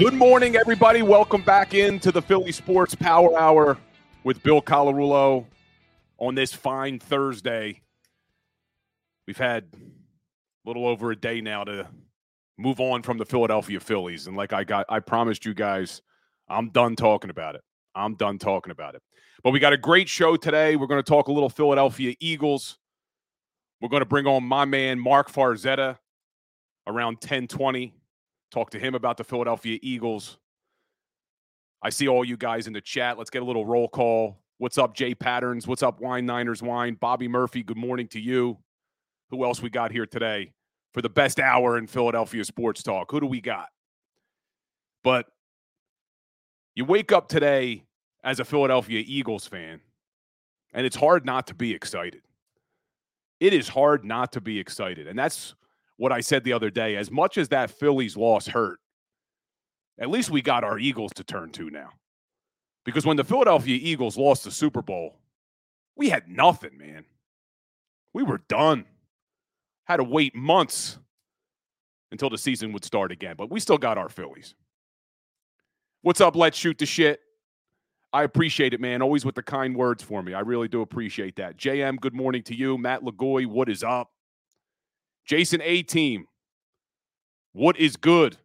Good morning, everybody. Welcome back into the Philly Sports Power Hour with Bill Colarulo on this fine Thursday. We've had a little over a day now to move on from the Philadelphia Phillies. And like I got I promised you guys, I'm done talking about it. I'm done talking about it. But we got a great show today. We're going to talk a little Philadelphia Eagles. We're going to bring on my man Mark Farzetta around 1020 talk to him about the Philadelphia Eagles. I see all you guys in the chat. Let's get a little roll call. What's up, Jay Patterns? What's up, Wine Niners Wine? Bobby Murphy, good morning to you. Who else we got here today for the best hour in Philadelphia sports talk? Who do we got? But you wake up today as a Philadelphia Eagles fan, and it's hard not to be excited. It is hard not to be excited. And that's what I said the other day. As much as that Phillies loss hurt, at least we got our Eagles to turn to now. Because when the Philadelphia Eagles lost the Super Bowl, we had nothing, man. We were done. Had to wait months until the season would start again, but we still got our Phillies. What's up? Let's shoot the shit. I appreciate it, man. Always with the kind words for me. I really do appreciate that. JM, good morning to you. Matt Lagoy, what is up? Jason A team, what is good?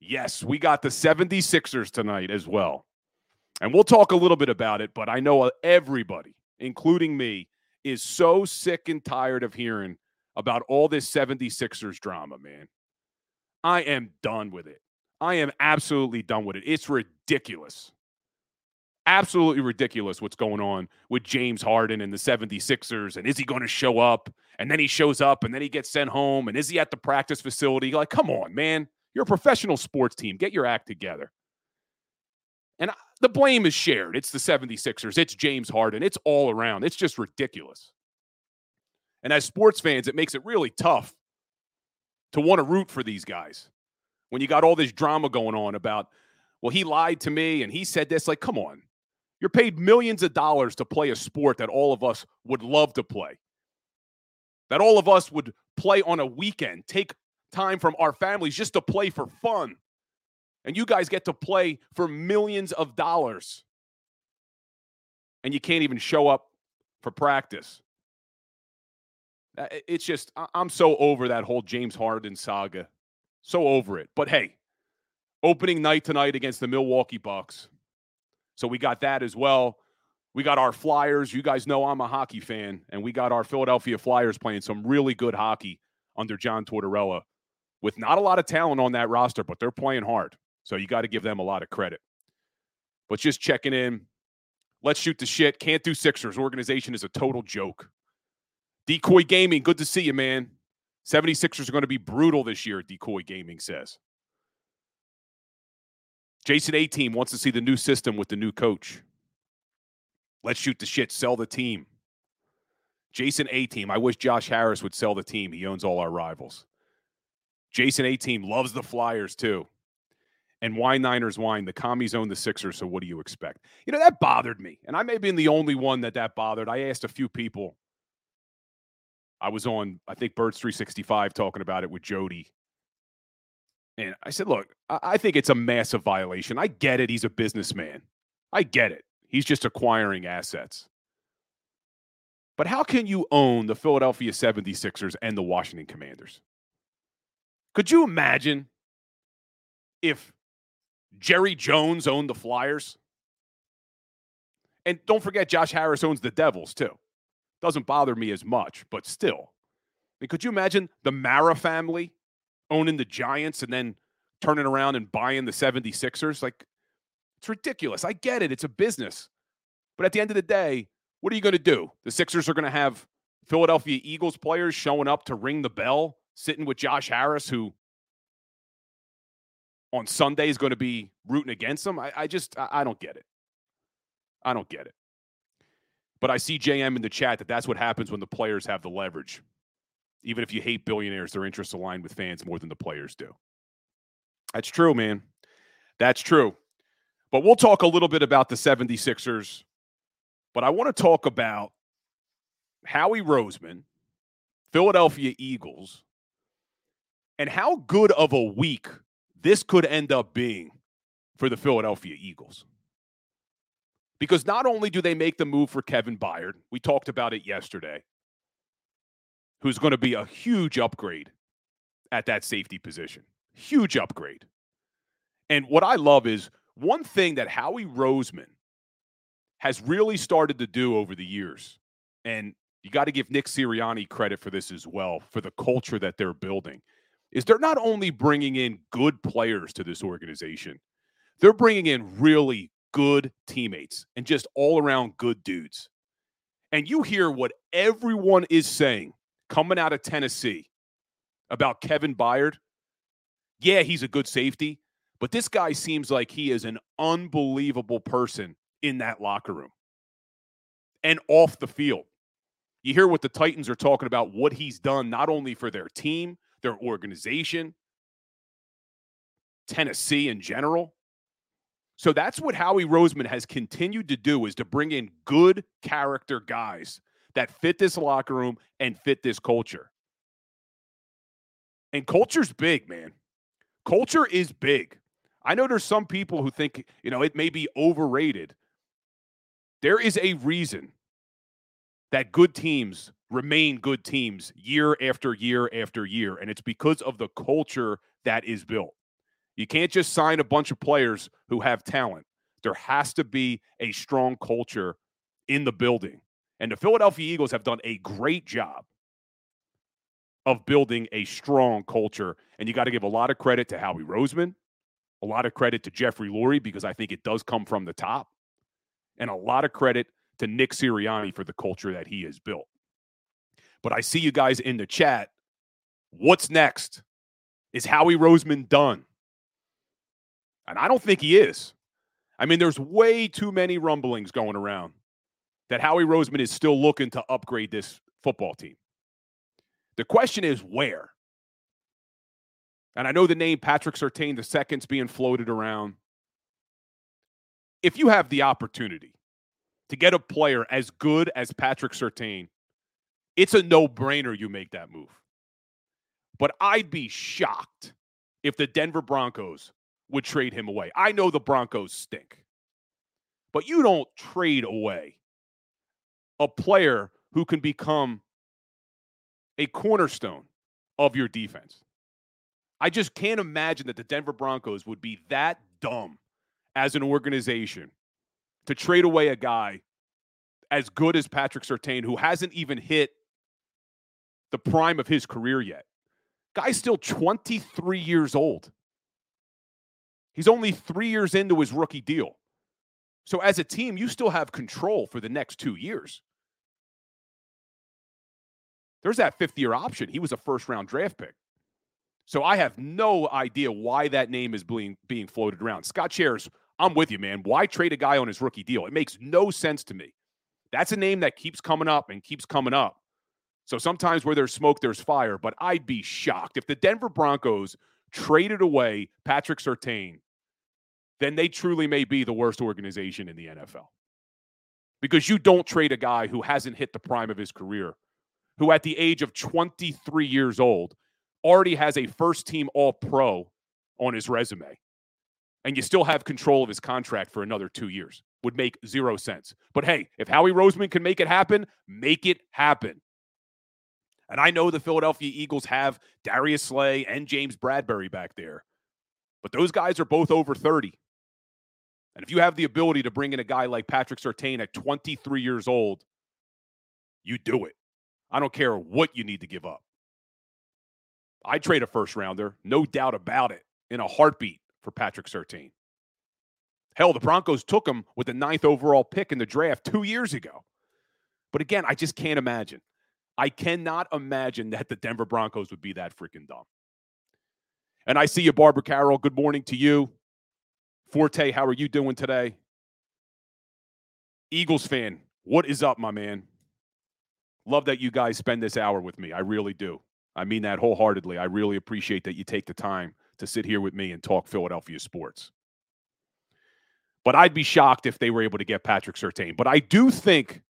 Yes, we got the 76ers tonight as well. And we'll talk a little bit about it, but I know uh, everybody, including me, is so sick and tired of hearing about all this 76ers drama, man. I am done with it. I am absolutely done with it. It's ridiculous absolutely ridiculous what's going on with James Harden and the 76ers. And is he going to show up? And then he shows up and then he gets sent home. And is he at the practice facility? Like, come on, man. You're a professional sports team. Get your act together. And the blame is shared. It's the 76ers. It's James Harden. It's all around. It's just ridiculous. And as sports fans, it makes it really tough to want to root for these guys when you got all this drama going on about, well, he lied to me and he said this. Like, come on. You're paid millions of dollars to play a sport that all of us would love to play, that all of us would play on a weekend, take time from our families just to play for fun. And you guys get to play for millions of dollars. And you can't even show up for practice. It's just, I'm so over that whole James Harden saga. So over it. But hey, opening night tonight against the Milwaukee Bucks. So we got that as well. We got our Flyers. You guys know I'm a hockey fan, and we got our Philadelphia Flyers playing some really good hockey under John Tortorella with not a lot of talent on that roster, but they're playing hard. So you got to give them a lot of credit. But just checking in. Let's shoot the shit. Can't do Sixers. Organization is a total joke. Decoy Gaming, good to see you, man. 76ers are going to be brutal this year, Decoy Gaming says. Jason A team wants to see the new system with the new coach. Let's shoot the shit, sell the team. Jason A team, I wish Josh Harris would sell the team. He owns all our rivals. Jason A team loves the Flyers too. And why Niners wine. The commies own the Sixers, so what do you expect? You know, that bothered me. And I may have been the only one that that bothered. I asked a few people. I was on, I think, Birds 365 talking about it with Jody and I said, look, I think it's a massive violation. I get it. He's a businessman. I get it. He's just acquiring assets. But how can you own the Philadelphia 76ers and the Washington Commanders? Could you imagine if Jerry Jones owned the Flyers? And don't forget, Josh Harris owns the Devils too. Doesn't bother me as much, but still. I mean, could you imagine the Mara family owning the Giants and then turning around and buying the 76ers. Like, It's ridiculous. I get it. It's a business. But at the end of the day, what are you going to do? The Sixers are going to have Philadelphia Eagles players showing up to ring the bell, sitting with Josh Harris, who on Sunday is going to be rooting against them. I, I just, I, I don't get it. I don't get it. But I see JM in the chat that that's what happens when the players have the leverage. Even if you hate billionaires, their interests align with fans more than the players do. That's true, man. That's true. But we'll talk a little bit about the 76ers. But I want to talk about Howie Roseman, Philadelphia Eagles, and how good of a week this could end up being for the Philadelphia Eagles. Because not only do they make the move for Kevin Byard, we talked about it yesterday, who's going to be a huge upgrade at that safety position. Huge upgrade. And what I love is one thing that Howie Roseman has really started to do over the years, and you got to give Nick Sirianni credit for this as well, for the culture that they're building, is they're not only bringing in good players to this organization, they're bringing in really good teammates and just all around good dudes. And you hear what everyone is saying coming out of Tennessee about Kevin Byard. Yeah, he's a good safety, but this guy seems like he is an unbelievable person in that locker room and off the field. You hear what the Titans are talking about, what he's done not only for their team, their organization, Tennessee in general. So that's what Howie Roseman has continued to do is to bring in good character guys that fit this locker room and fit this culture. And culture's big, man. Culture is big. I know there's some people who think, you know, it may be overrated. There is a reason that good teams remain good teams year after year after year. And it's because of the culture that is built. You can't just sign a bunch of players who have talent. There has to be a strong culture in the building. And the Philadelphia Eagles have done a great job of building a strong culture. And you got to give a lot of credit to Howie Roseman, a lot of credit to Jeffrey Lurie, because I think it does come from the top, and a lot of credit to Nick Sirianni for the culture that he has built. But I see you guys in the chat. What's next? Is Howie Roseman done? And I don't think he is. I mean, there's way too many rumblings going around that Howie Roseman is still looking to upgrade this football team. The question is where? And I know the name Patrick Surtain the second's being floated around. If you have the opportunity to get a player as good as Patrick Surtain, it's a no brainer you make that move. But I'd be shocked if the Denver Broncos would trade him away. I know the Broncos stink, but you don't trade away a player who can become a cornerstone of your defense. I just can't imagine that the Denver Broncos would be that dumb as an organization to trade away a guy as good as Patrick Surtain, who hasn't even hit the prime of his career yet. Guy's still 23 years old. He's only three years into his rookie deal. So, as a team, you still have control for the next two years. There's that fifth year option. He was a first round draft pick. So, I have no idea why that name is being, being floated around. Scott Shares, I'm with you, man. Why trade a guy on his rookie deal? It makes no sense to me. That's a name that keeps coming up and keeps coming up. So sometimes where there's smoke, there's fire. But I'd be shocked if the Denver Broncos traded away Patrick Surtain, then they truly may be the worst organization in the NFL. Because you don't trade a guy who hasn't hit the prime of his career, who at the age of 23 years old already has a first team all pro on his resume. And you still have control of his contract for another two years. Would make zero sense. But hey, if Howie Roseman can make it happen, make it happen. And I know the Philadelphia Eagles have Darius Slay and James Bradberry back there, but those guys are both over 30. And if you have the ability to bring in a guy like Patrick Surtain at 23 years old, you do it. I don't care what you need to give up. I trade a first rounder, no doubt about it, in a heartbeat for Patrick Surtain. Hell, the Broncos took him with the ninth overall pick in the draft two years ago. But again, I just can't imagine. I cannot imagine that the Denver Broncos would be that freaking dumb. And I see you, Barbara Carroll. Good morning to you. Forte, how are you doing today? Eagles fan, what is up, my man? Love that you guys spend this hour with me. I really do. I mean that wholeheartedly. I really appreciate that you take the time to sit here with me and talk Philadelphia sports. But I'd be shocked if they were able to get Patrick Surtain. But I do think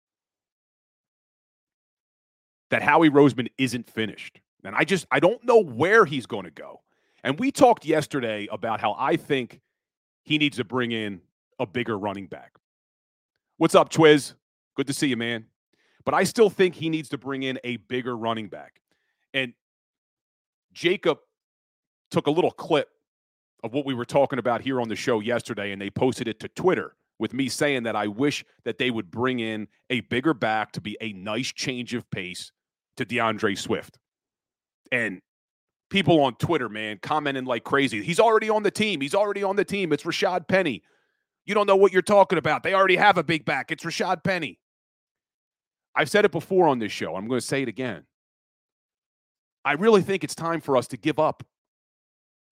that Howie Roseman isn't finished. And I just I don't know where he's going to go. And we talked yesterday about how I think he needs to bring in a bigger running back. What's up, Twiz? Good to see you, man. But I still think he needs to bring in a bigger running back. And JAKIB took a little clip of what we were talking about here on the show yesterday, and they posted it to Twitter with me saying that I wish that they would bring in a bigger back to be a nice change of pace to DeAndre Swift. And people on Twitter, man, commenting like crazy. He's already on the team. He's already on the team. It's Rashad Penny. You don't know what you're talking about. They already have a big back. It's Rashad Penny. I've said it before on this show. I'm going to say it again. I really think it's time for us to give up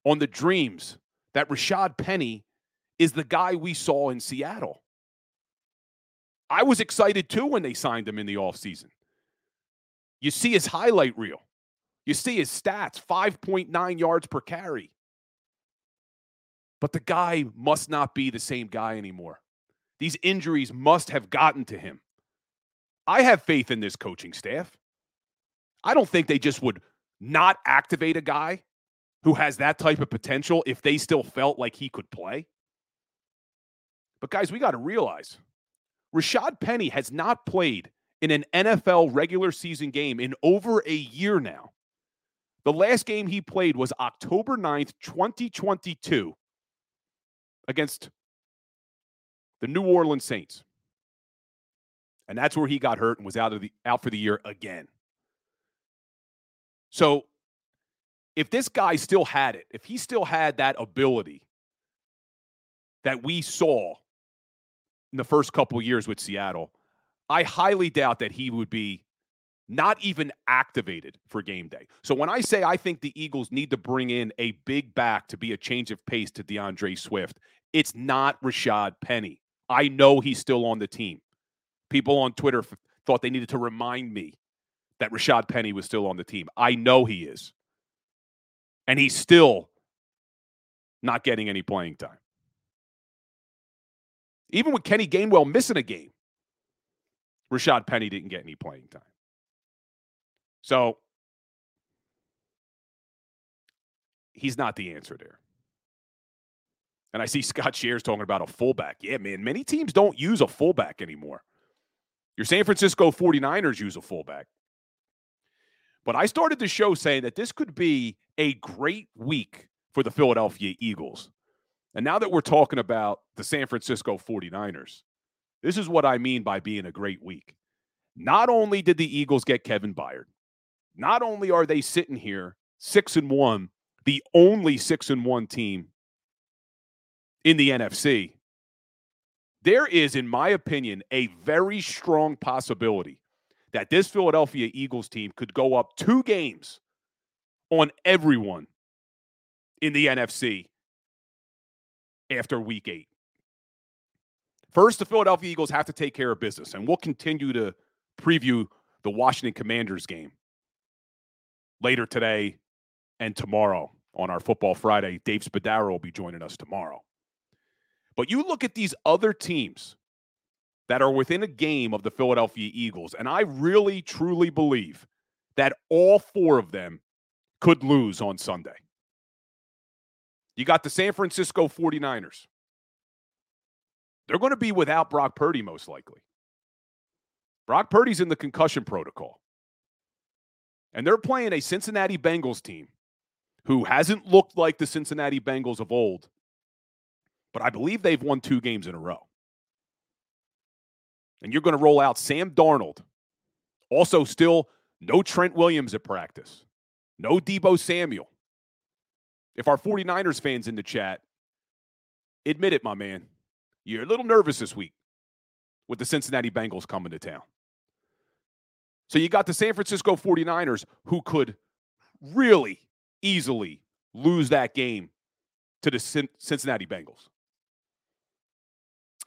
on the dreams that Rashad Penny is the guy we saw in Seattle. I was excited too when they signed him in the offseason. You see his highlight reel. You see his stats 5.9 yards per carry. But the guy must not be the same guy anymore. These injuries must have gotten to him. I have faith in this coaching staff. I don't think they just would not activate a guy who has that type of potential if they still felt like he could play. But guys, we got to realize Rashad Penny has not played in an NFL regular season game in over a year now. The last game he played was October 9th, 2022, against the New Orleans Saints. And that's where he got hurt and was out of the out for the year again. So if this guy still had it, if he still had that ability that we saw in the first couple years with Seattle, I highly doubt that he would be not even activated for game day. So when I say I think the Eagles need to bring in a big back to be a change of pace to DeAndre Swift, it's not Rashad Penny. I know he's still on the team. People on Twitter f- thought they needed to remind me that Rashad Penny was still on the team. I know he is. And he's still not getting any playing time. Even with Kenny Gainwell missing a game, Rashad Penny didn't get any playing time. So he's not the answer there. And I see Scott Shears talking about a fullback. Yeah, man, many teams don't use a fullback anymore. Your San Francisco 49ers use a fullback. But I started the show saying that this could be a great week for the Philadelphia Eagles. And now that we're talking about the San Francisco 49ers, this is what I mean by being a great week. Not only did the Eagles get Kevin Byard, not only are they sitting here six and one, the only six and one team in the NFC, there is, in my opinion, a very strong possibility that this Philadelphia Eagles team could go up two games on everyone in the NFC after week eight. First, the Philadelphia Eagles have to take care of business, and we'll continue to preview the Washington Commanders game later today and tomorrow on our Football Friday. Dave Spadaro will be joining us tomorrow. But you look at these other teams that are within a game of the Philadelphia Eagles, and I really, truly believe that all four of them could lose on Sunday. You got the San Francisco 49ers. They're going to be without Brock Purdy, most likely. Brock Purdy's in the concussion protocol. And they're playing a Cincinnati Bengals team who hasn't looked like the Cincinnati Bengals of old, but I believe they've won two games in a row. And you're going to roll out Sam Darnold. Also, still no Trent Williams at practice, no Deebo Samuel. If our 49ers fans in the chat, admit it, my man. You're a little nervous this week with the Cincinnati Bengals coming to town. So you got the San Francisco 49ers who could really easily lose that game to the Cincinnati Bengals.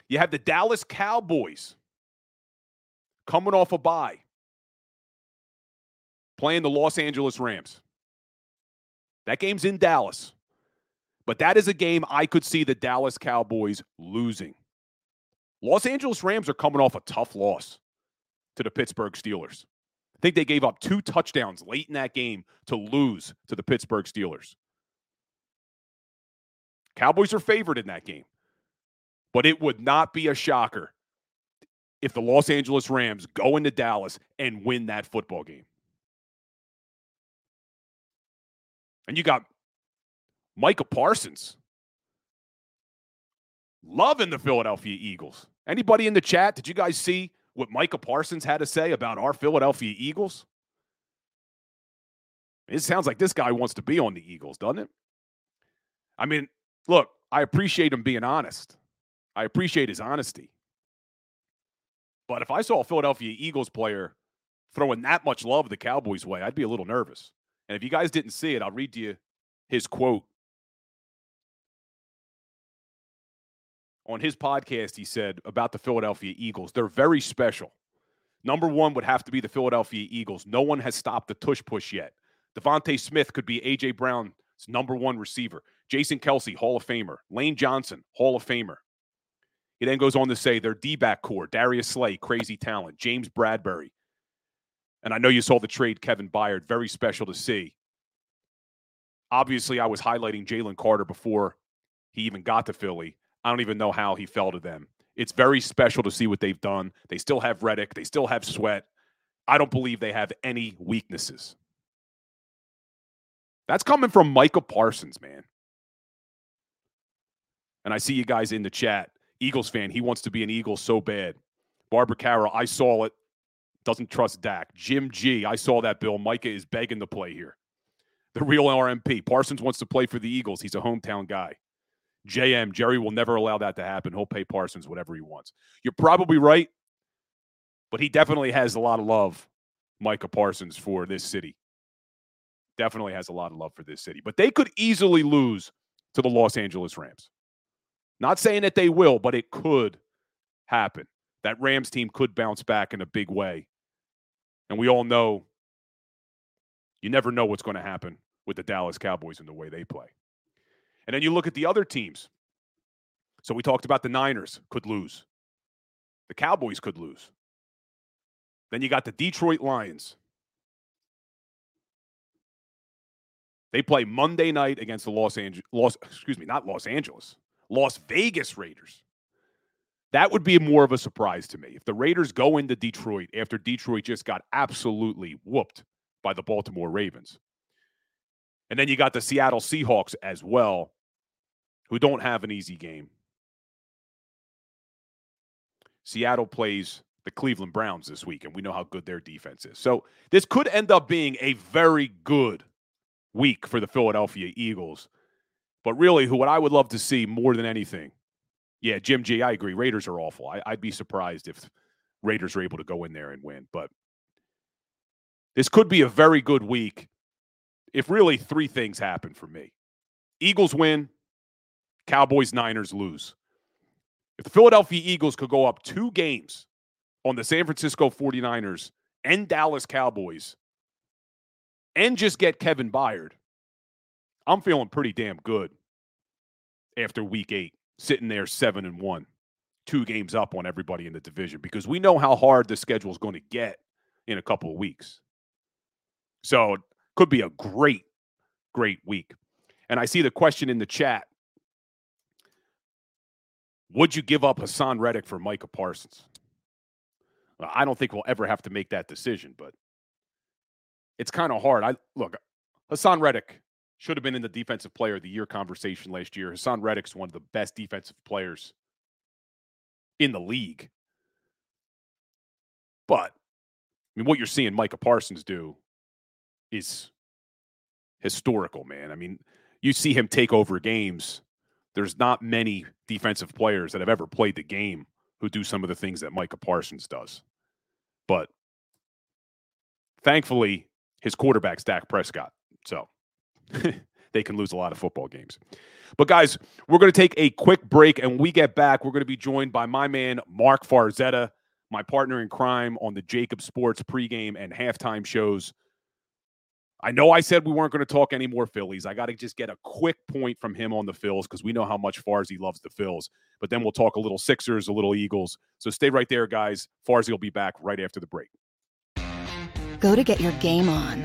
You have the Dallas Cowboys coming off a bye, playing the Los Angeles Rams. That game's in Dallas. But that is a game I could see the Dallas Cowboys losing. Los Angeles Rams are coming off a tough loss to the Pittsburgh Steelers. I think they gave up two touchdowns late in that game to lose to the Pittsburgh Steelers. Cowboys are favored in that game. But it would not be a shocker if the Los Angeles Rams go into Dallas and win that football game. And you got Micah Parsons loving the Philadelphia Eagles. Anybody in the chat, did you guys see what Micah Parsons had to say about our Philadelphia Eagles? It sounds like this guy wants to be on the Eagles, doesn't it? I mean, look, I appreciate him being honest. I appreciate his honesty. But if I saw a Philadelphia Eagles player throwing that much love the Cowboys' way, I'd be a little nervous. And if you guys didn't see it, I'll read to you his quote. On his podcast, he said about the Philadelphia Eagles, they're very special. Number one would have to be the Philadelphia Eagles. No one has stopped the tush push yet. DeVonta Smith could be A.J. Brown's number one receiver. Jason Kelce, Hall of Famer. Lane Johnson, Hall of Famer. He then goes on to say their D back core, Darius Slay, crazy talent, James Bradberry. And I know you saw the trade, Kevin Byard, very special to see. Obviously, I was highlighting Jalen Carter before he even got to Philly. I don't even know how he fell to them. It's very special to see what they've done. They still have Reddick, they still have Sweat. I don't believe they have any weaknesses. That's coming from Micah Parsons, man. And I see you guys in the chat. Eagles fan. He wants to be an Eagle so bad. Barbara Carroll, I saw it. Doesn't trust Dak. Jim G, I saw that, Bill. Micah is begging to play here. The real RMP. Parsons wants to play for the Eagles. He's a hometown guy. JM, Jerry will never allow that to happen. He'll pay Parsons whatever he wants. You're probably right, but he definitely has a lot of love, Micah Parsons, for this city. Definitely has a lot of love for this city. But they could easily lose to the Los Angeles Rams. Not saying that they will, but it could happen. That Rams team could bounce back in a big way. And we all know you never know what's going to happen with the Dallas Cowboys and the way they play. And then you look at the other teams. So we talked about the Niners could lose. The Cowboys could lose. Then you got the Detroit Lions. They play Monday night against the Los Angeles, Los, excuse me, not Los Angeles, Las Vegas Raiders. That would be more of a surprise to me. If the Raiders go into Detroit after Detroit just got absolutely whooped by the Baltimore Ravens. And then you got the Seattle Seahawks as well, who don't have an easy game. Seattle plays the Cleveland Browns this week, and we know how good their defense is. So this could end up being a very good week for the Philadelphia Eagles. But really, who what I would love to see more than anything, yeah, Jim G, I agree. Raiders are awful. I, I'd be surprised if Raiders are able to go in there and win. But this could be a very good week if really three things happen for me Eagles win, Cowboys, Niners lose. If the Philadelphia Eagles could go up two games on the San Francisco 49ers and Dallas Cowboys and just get Kevin Byard, I'm feeling pretty damn good after week eight, sitting there seven and one, two games up on everybody in the division because we know how hard the schedule is going to get in a couple of weeks. So it could be a great, great week. And I see the question in the chat Would you give up Hassan Reddick for Micah Parsons? I don't think we'll ever have to make that decision, but it's kind of hard. I look, Hassan Reddick should have been in the defensive player of the year conversation last year. Hassan Reddick's one of the best defensive players in the league. But I mean, what you're seeing Micah Parsons do is historical, man. I mean, you see him take over games there's not many defensive players that have ever played the game who do some of the things that Micah Parsons does. But thankfully, his quarterback's Dak Prescott. So they can lose a lot of football games. But guys, we're going to take a quick break and we get back. We're going to be joined by my man, Mark Farzetta, my partner in crime on the JAKIB Sports pregame and halftime shows. I know I said we weren't going to talk any more Phillies. I got to just get a quick point from him on the Phils because we know how much Farzy loves the Phils. But then we'll talk a little Sixers, a little Eagles. So stay right there, guys. Farzy will be back right after the break. Go to get your game on.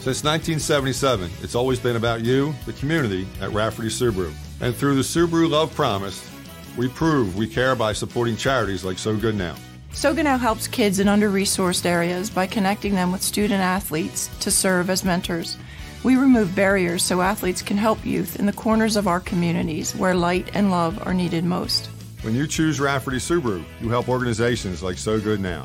Since 1977, it's always been about you, the community, at Rafferty Subaru. And through the Subaru Love Promise, we prove we care by supporting charities like So Good Now. So Good Now helps kids in under resourced areas by connecting them with student athletes to serve as mentors. We remove barriers so athletes can help youth in the corners of our communities where light and love are needed most. When you choose Rafferty Subaru, you help organizations like So Good Now.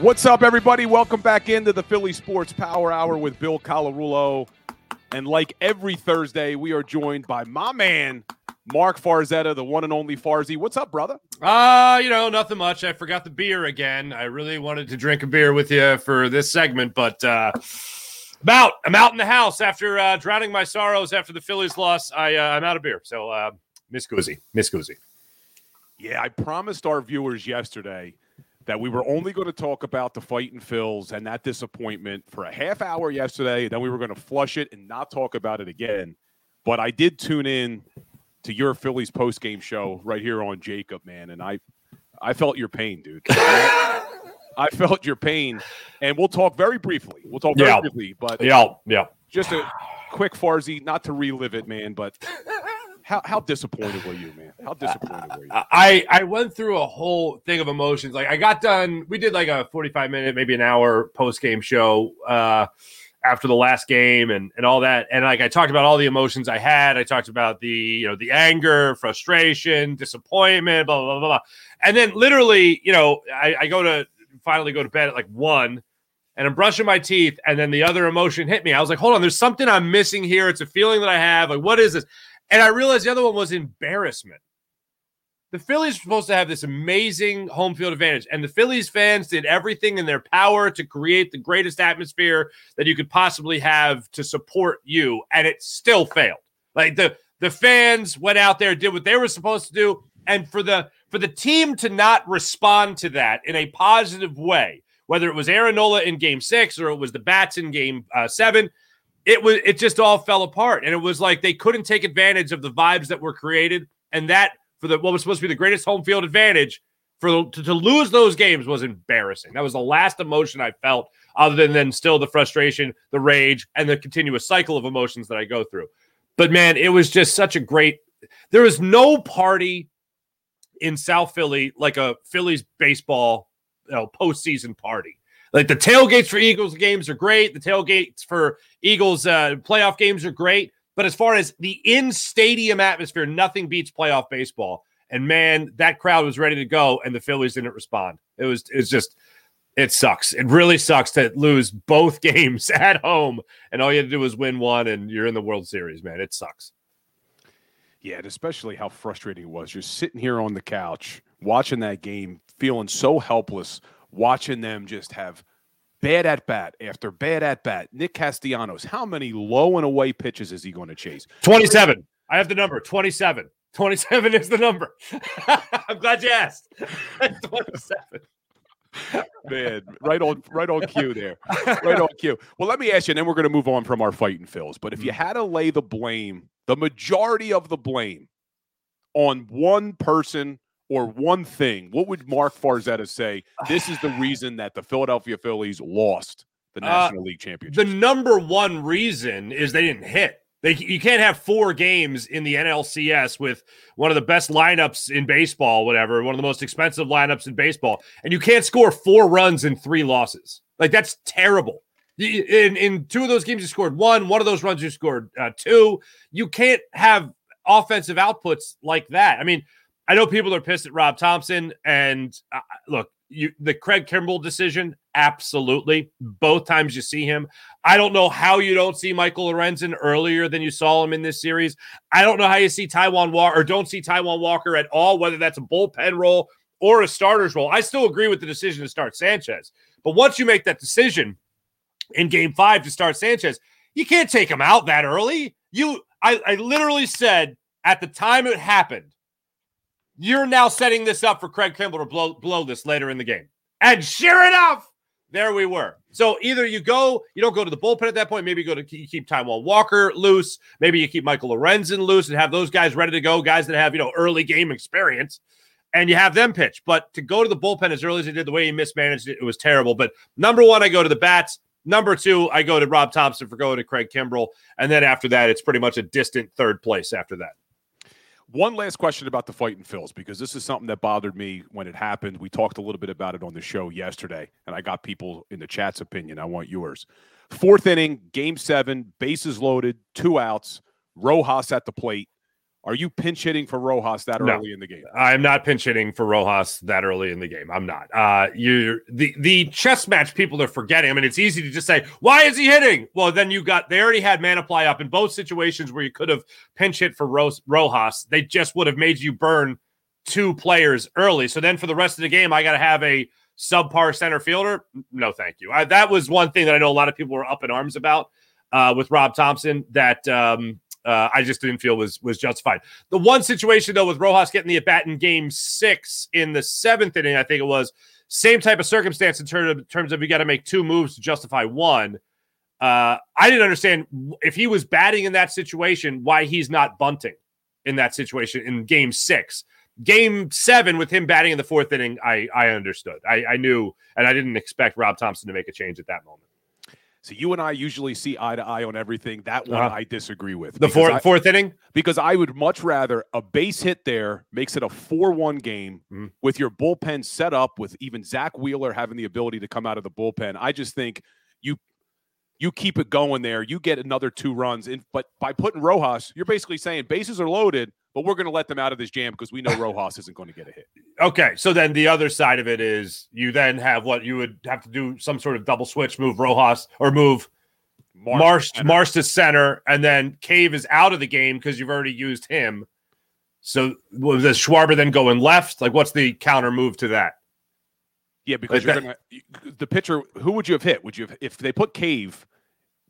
What's up, everybody? Welcome back into the Philly Sports Power Hour with Bill Colarulo. And like every Thursday, we are joined by my man, Mark Farzetta, the one and only Farzy. What's up, brother? Uh, you know, nothing much. I forgot the beer again. I really wanted to drink a beer with you for this segment, but uh I'm out. I'm out in the house after uh, drowning my sorrows after the Phillies loss. I uh, I'm out of beer. So uh Miss Guzzi. Miss Guzzi. Yeah, I promised our viewers yesterday that we were only going to talk about the fight in Phils and that disappointment for a half hour yesterday. Then we were going to flush it and not talk about it again. But I did tune in to your Phillies post game show right here on JAKIB, man, and I I felt your pain, dude. I felt your pain, and we'll talk very briefly. We'll talk very Yeah. briefly, but Yeah, yeah. just a quick Farzy, not to relive it, man, but how how disappointed were you, man? How disappointed were you? I I went through a whole thing of emotions. Like I got done. We did like a forty-five minute, maybe an hour post game show uh, after the last game and and all that. And like I talked about all the emotions I had. I talked about the you know the anger, frustration, disappointment, blah blah blah blah. And then literally, you know, I, I go to finally go to bed at like one. And I'm brushing my teeth, and then the other emotion hit me. I was like, "Hold on, there's something I'm missing here. It's a feeling that I have. Like, what is this?" And I realized the other one was embarrassment the Phillies were supposed to have this amazing home field advantage, and the Phillies fans did everything in their power to create the greatest atmosphere that you could possibly have to support you, and it still failed. Like the the fans went out there, did what they were supposed to do, and for the for the team to not respond to that in a positive way, whether it was Aaron Nola in Game Six or it was the Bats in Game uh, Seven, it was it just all fell apart, and it was like they couldn't take advantage of the vibes that were created, and that for the what was supposed to be the greatest home field advantage for to, to lose those games was embarrassing. That was the last emotion I felt, other than then still the frustration, the rage, and the continuous cycle of emotions that I go through. But man, it was just such a great. There was no party in South Philly like a Phillies baseball you know, postseason party. Like the tailgates for Eagles games are great. The tailgates for Eagles uh, playoff games are great. But as far as the in stadium atmosphere, nothing beats playoff baseball. And man, that crowd was ready to go, and the Phillies didn't respond. It was it's just it sucks. It really sucks to lose both games at home, and all you had to do was win one, and you're in the World Series. Man, it sucks. Yeah, and especially how frustrating it was. You're sitting here on the couch watching that game, feeling so helpless, watching them just have bad at bat after bad at bat. Nick Castellanos, how many low and away pitches is he going to chase? 27. I have the number 27. 27 is the number. I'm glad you asked. 27. Man, right on, right on cue there, right on cue. Well, let me ask you, and then we're going to move on from our fighting Phils. But if you mm-hmm. had to lay the blame, the majority of the blame, on one person or one thing, what would Mark Farzetta say? This is the reason that the Philadelphia Phillies lost the National Uh, League championship. The number one reason is they didn't hit. They, you can't have four games in the NLCS with one of the best lineups in baseball, whatever, one of the most expensive lineups in baseball, and you can't score four runs in three losses. Like that's terrible. In in two of those games, you scored one. One of those runs, you scored uh, two. You can't have offensive outputs like that. I mean, I know people are pissed at Rob Thomson, and uh, look, you the Craig Kimbrel decision, absolutely. Both times you see him, I don't know how you don't see Michael Lorenzen earlier than you saw him in this series. I don't know how you see Taijuan Walker or don't see Taijuan Walker at all, whether that's a bullpen role or a starter's role. I still agree with the decision to start Sanchez, but once you make that decision in Game Five to start Sanchez, you can't take him out that early. You, I, I literally said at the time it happened, you're now setting this up for Craig Kimbrel to blow, blow this later in the game. And sure enough, there we were. So either you go, you don't go to the bullpen at that point. Maybe you go to you keep Taijuan Walker loose. Maybe you keep Michael Lorenzen loose and have those guys ready to go, guys that have you know early game experience, and you have them pitch. But to go to the bullpen as early as they did, the way he mismanaged it, it was terrible. But number one, I go to the bats. Number two, I go to Rob Thomson for going to Craig Kimbrel, and then after that, it's pretty much a distant third place after that. One last question about the fighting Phils, because this is something that bothered me when it happened. We talked a little bit about it on the show yesterday, and I got people in the chat's opinion. I want yours. Fourth inning, game seven, bases loaded, two outs, Rojas at the plate. Are you pinch hitting for Rojas that No. early in the game? I'm not pinch hitting for Rojas that early in the game. I'm not. Uh, you the the chess match people are forgetting. I mean, it's easy to just say, "Why is he hitting?" Well, then you got they already had Manaply up in both situations where you could have pinch hit for Ro- Rojas. They just would have made you burn two players early. So then for the rest of the game, I got to have a subpar center fielder. No, thank you. I, that was one thing that I know a lot of people were up in arms about uh, with Rob Thomson. That um, uh, I just didn't feel was was justified. The one situation though with Rojas getting the at bat in Game Six in the seventh inning, I think it was same type of circumstance in terms of, terms of you got to make two moves to justify one. Uh, I didn't understand if he was batting in that situation, why he's not bunting in that situation in Game Six. Game seven with him batting in the fourth inning, I I understood. I, I knew, and I didn't expect Rob Thomson to make a change at that moment. So you and I usually see eye to eye on everything. That one Uh-huh. I disagree with. The fourth I- fourth inning, because I would much rather a base hit there makes it a 4 1 game Mm-hmm. with your bullpen set up with even Zack Wheeler having the ability to come out of the bullpen. I just think you you keep it going there. You get another two runs. And, but by putting Rojas, you're basically saying bases are loaded, but we're going to let them out of this jam because we know Rojas isn't going to get a hit. Okay, so then the other side of it is you then have what you would have to do some sort of double switch, move Rojas or move Marsh Marsh to center. Marsh to center, and then Cave is out of the game because you've already used him. So was the Schwarber then going left? Like, what's the counter move to that? Yeah, because Like you're gonna the pitcher. Who would you have hit? Would you have if they put Cave,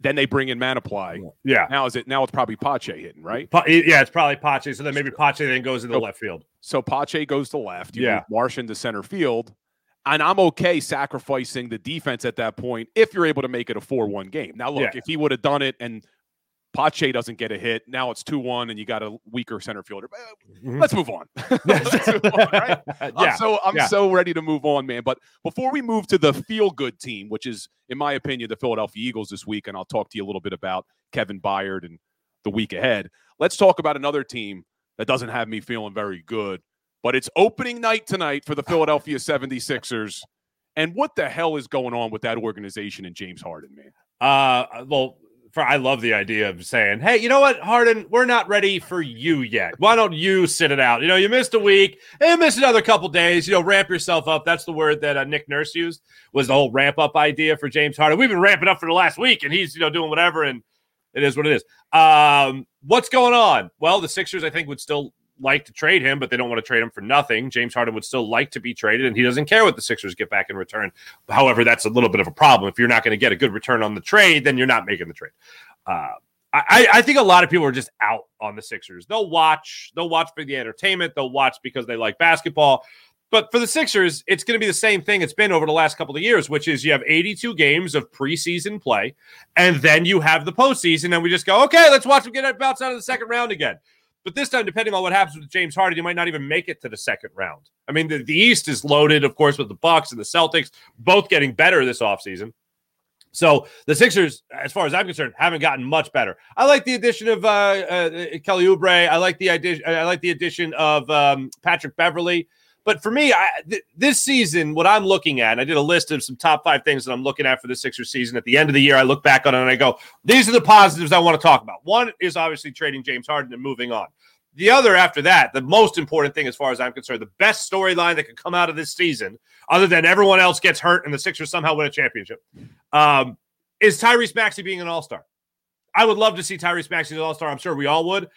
then they bring in Manaply? Yeah. Now is it now it's probably Pache hitting right? Pa- yeah, it's probably Pache. So then maybe Pache then goes into So- left field. So Pache goes to left. You Yeah. Marsh into center field. And I'm okay sacrificing the defense at that point if you're able to make it a 4 1 game. Now, look, Yeah. if he would have done it and Pache doesn't get a hit, now it's 2 1 and you got a weaker center fielder. Eh, Mhm. Let's move on. Let's move on, right? Yeah, I'm so I'm yeah. so ready to move on, man. But before we move to the feel good team, which is, in my opinion, the Philadelphia Eagles this week, and I'll talk to you a little bit about Kevin Byard and the week ahead. Let's talk about another team that doesn't have me feeling very good. But it's opening night tonight for the Philadelphia 76ers. And what the hell is going on with that organization and James Harden, man? Uh, well, for I love the idea of saying, "Hey, you know what, Harden, we're not ready for you yet. Why don't you sit it out? You know, you missed a week, and you missed another couple days. You know, ramp yourself up. That's the word that uh, Nick Nurse used was the whole ramp up idea for James Harden. We've been ramping up for the last week, and he's you know doing whatever, and it is what it is. Um, what's going on? Well, the Sixers, I think, would still like to trade him, but they don't want to trade him for nothing. James Harden would still like to be traded, and he doesn't care what the Sixers get back in return. However, that's a little bit of a problem. If you're not going to get a good return on the trade, then you're not making the trade. Uh, I, I think a lot of people are just out on the Sixers. They'll watch, they'll watch for the entertainment, they'll watch because they like basketball. But for the Sixers, it's going to be the same thing it's been over the last couple of years, which is you have 82 games of preseason play, and then you have the postseason, and we just go, okay, let's watch them get bounced out of the second round again. But this time, depending on what happens with James Harden, you might not even make it to the second round. I mean, the, the East is loaded, of course, with the Bucks and the Celtics, both getting better this offseason. So the Sixers, as far as I'm concerned, haven't gotten much better. I like the addition of uh, uh, Kelly Oubre. I like the addition. I like the addition of um, Patrick Beverley. But for me, I, th- this season, what I'm looking at, I did a list of some top five things that I'm looking at for the Sixers season. At the end of the year, I look back on it and I go, these are the positives I want to talk about. One is obviously trading James Harden and moving on. The other, after that, the most important thing, as far as I'm concerned, the best storyline that could come out of this season, other than everyone else gets hurt and the Sixers somehow win a championship, um, is Tyrese Maxey being an All Star. I would love to see Tyrese Maxey as an All Star. I'm sure we all would.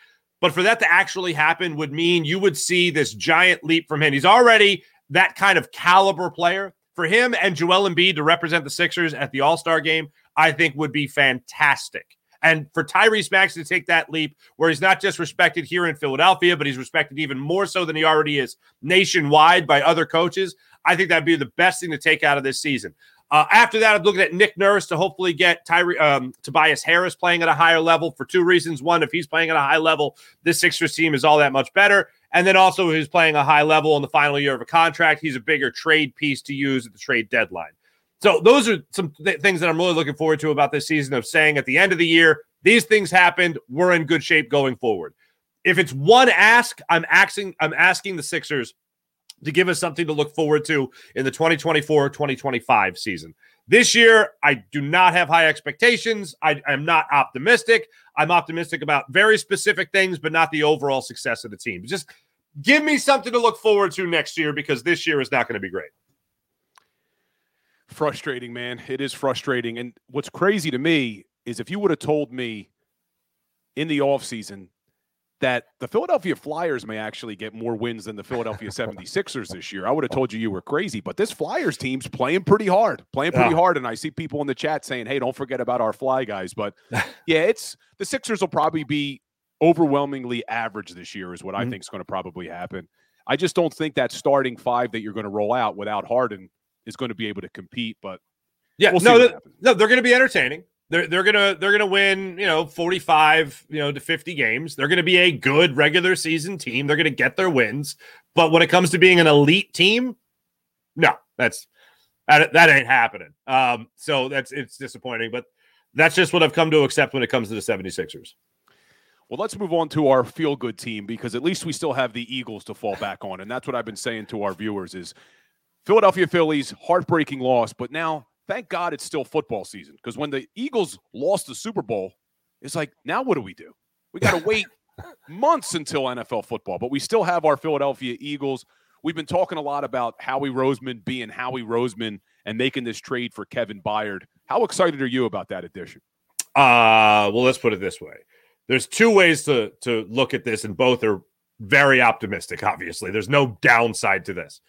But for that to actually happen would mean you would see this giant leap from him. He's already that kind of caliber player. For him and Joel Embiid to represent the Sixers at the All Star game, I think would be fantastic. And for Tyrese Maxey to take that leap, where he's not just respected here in Philadelphia, but he's respected even more so than he already is nationwide by other coaches, I think that'd be the best thing to take out of this season. Uh, after that, I'm looking at Nick Nurse to hopefully get Tyree, um, Tobias Harris playing at a higher level for two reasons. One, if he's playing at a high level, this Sixers team is all that much better. And then also, he's playing a high level in the final year of a contract. He's a bigger trade piece to use at the trade deadline. So those are some th- things that I'm really looking forward to about this season of saying at the end of the year, these things happened. We're in good shape going forward. If it's one ask, I'm asking, I'm asking the Sixers to give us something to look forward to in the 2024 2025 season. This year, I do not have high expectations. I am not optimistic. I'm optimistic about very specific things, but not the overall success of the team. Just give me something to look forward to next year because this year is not going to be great. Frustrating, man. It is frustrating. And what's crazy to me is if you would have told me in the offseason that the Philadelphia Flyers may actually get more wins than the Philadelphia 76ers this year, I would have told you you were crazy. But this Flyers team's playing pretty hard, playing pretty Yeah. hard. And I see people in the chat saying, hey, don't forget about our Fly guys. But yeah, it's the Sixers will probably be overwhelmingly average this year, is what I Mhm. think is going to probably happen. I just don't think that starting five that you're going to roll out without Harden is going to be able to compete. But Yeah, we'll no, no, they're going to be entertaining. They're they're gonna they're gonna win, you know, forty five, you know, to fifty games. They're gonna be a good regular season team. They're gonna get their wins. But when it comes to being an elite team, no, that's that, that ain't happening. Um, so that's it's disappointing, but that's just what I've come to accept when it comes to the 76ers. Well, let's move on to our feel good team because at least we still have the Eagles to fall back on. And that's what I've been saying to our viewers is Philadelphia Phillies, heartbreaking loss, but now thank God it's still football season. Because when the Eagles lost the Super Bowl, it's like, now what do we do? We got to wait months until NFL football, but we still have our Philadelphia Eagles. We've been talking a lot about Howie Roseman being Howie Roseman and making this trade for Kevin Byard. How excited are you about that addition? Uh well, let's put it this way. There's two ways to to look at this, and both are very optimistic, obviously. There's no downside to this.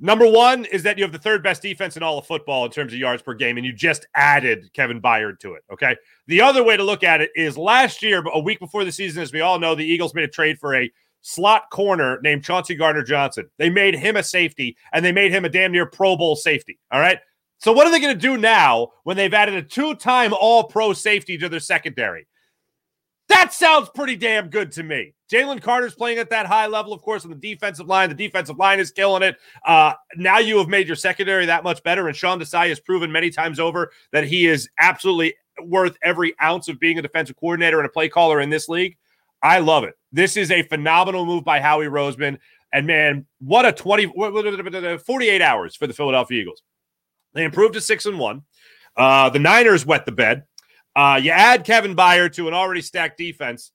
Number one is that you have the third best defense in all of football in terms of yards per game, and you just added Kevin Byard to it. Okay. The other way to look at it is last year, a week before the season, as we all know, the Eagles made a trade for a slot corner named Chauncey Gardner Johnson. They made him a safety, and they made him a damn near Pro Bowl safety. All right. So, what are they going to do now when they've added a two time All Pro safety to their secondary? That sounds pretty damn good to me. Jalen Carter's playing at that high level, of course, on the defensive line. The defensive line is killing it. Uh, now you have made your secondary that much better, and Sean Desai has proven many times over that he is absolutely worth every ounce of being a defensive coordinator and a play caller in this league. I love it. This is a phenomenal move by Howie Roseman. And man, what a 20, 48 hours for the Philadelphia Eagles. They improved to six and one. Uh, the Niners wet the bed. Uh, you add Kevin Byard to an already stacked defense,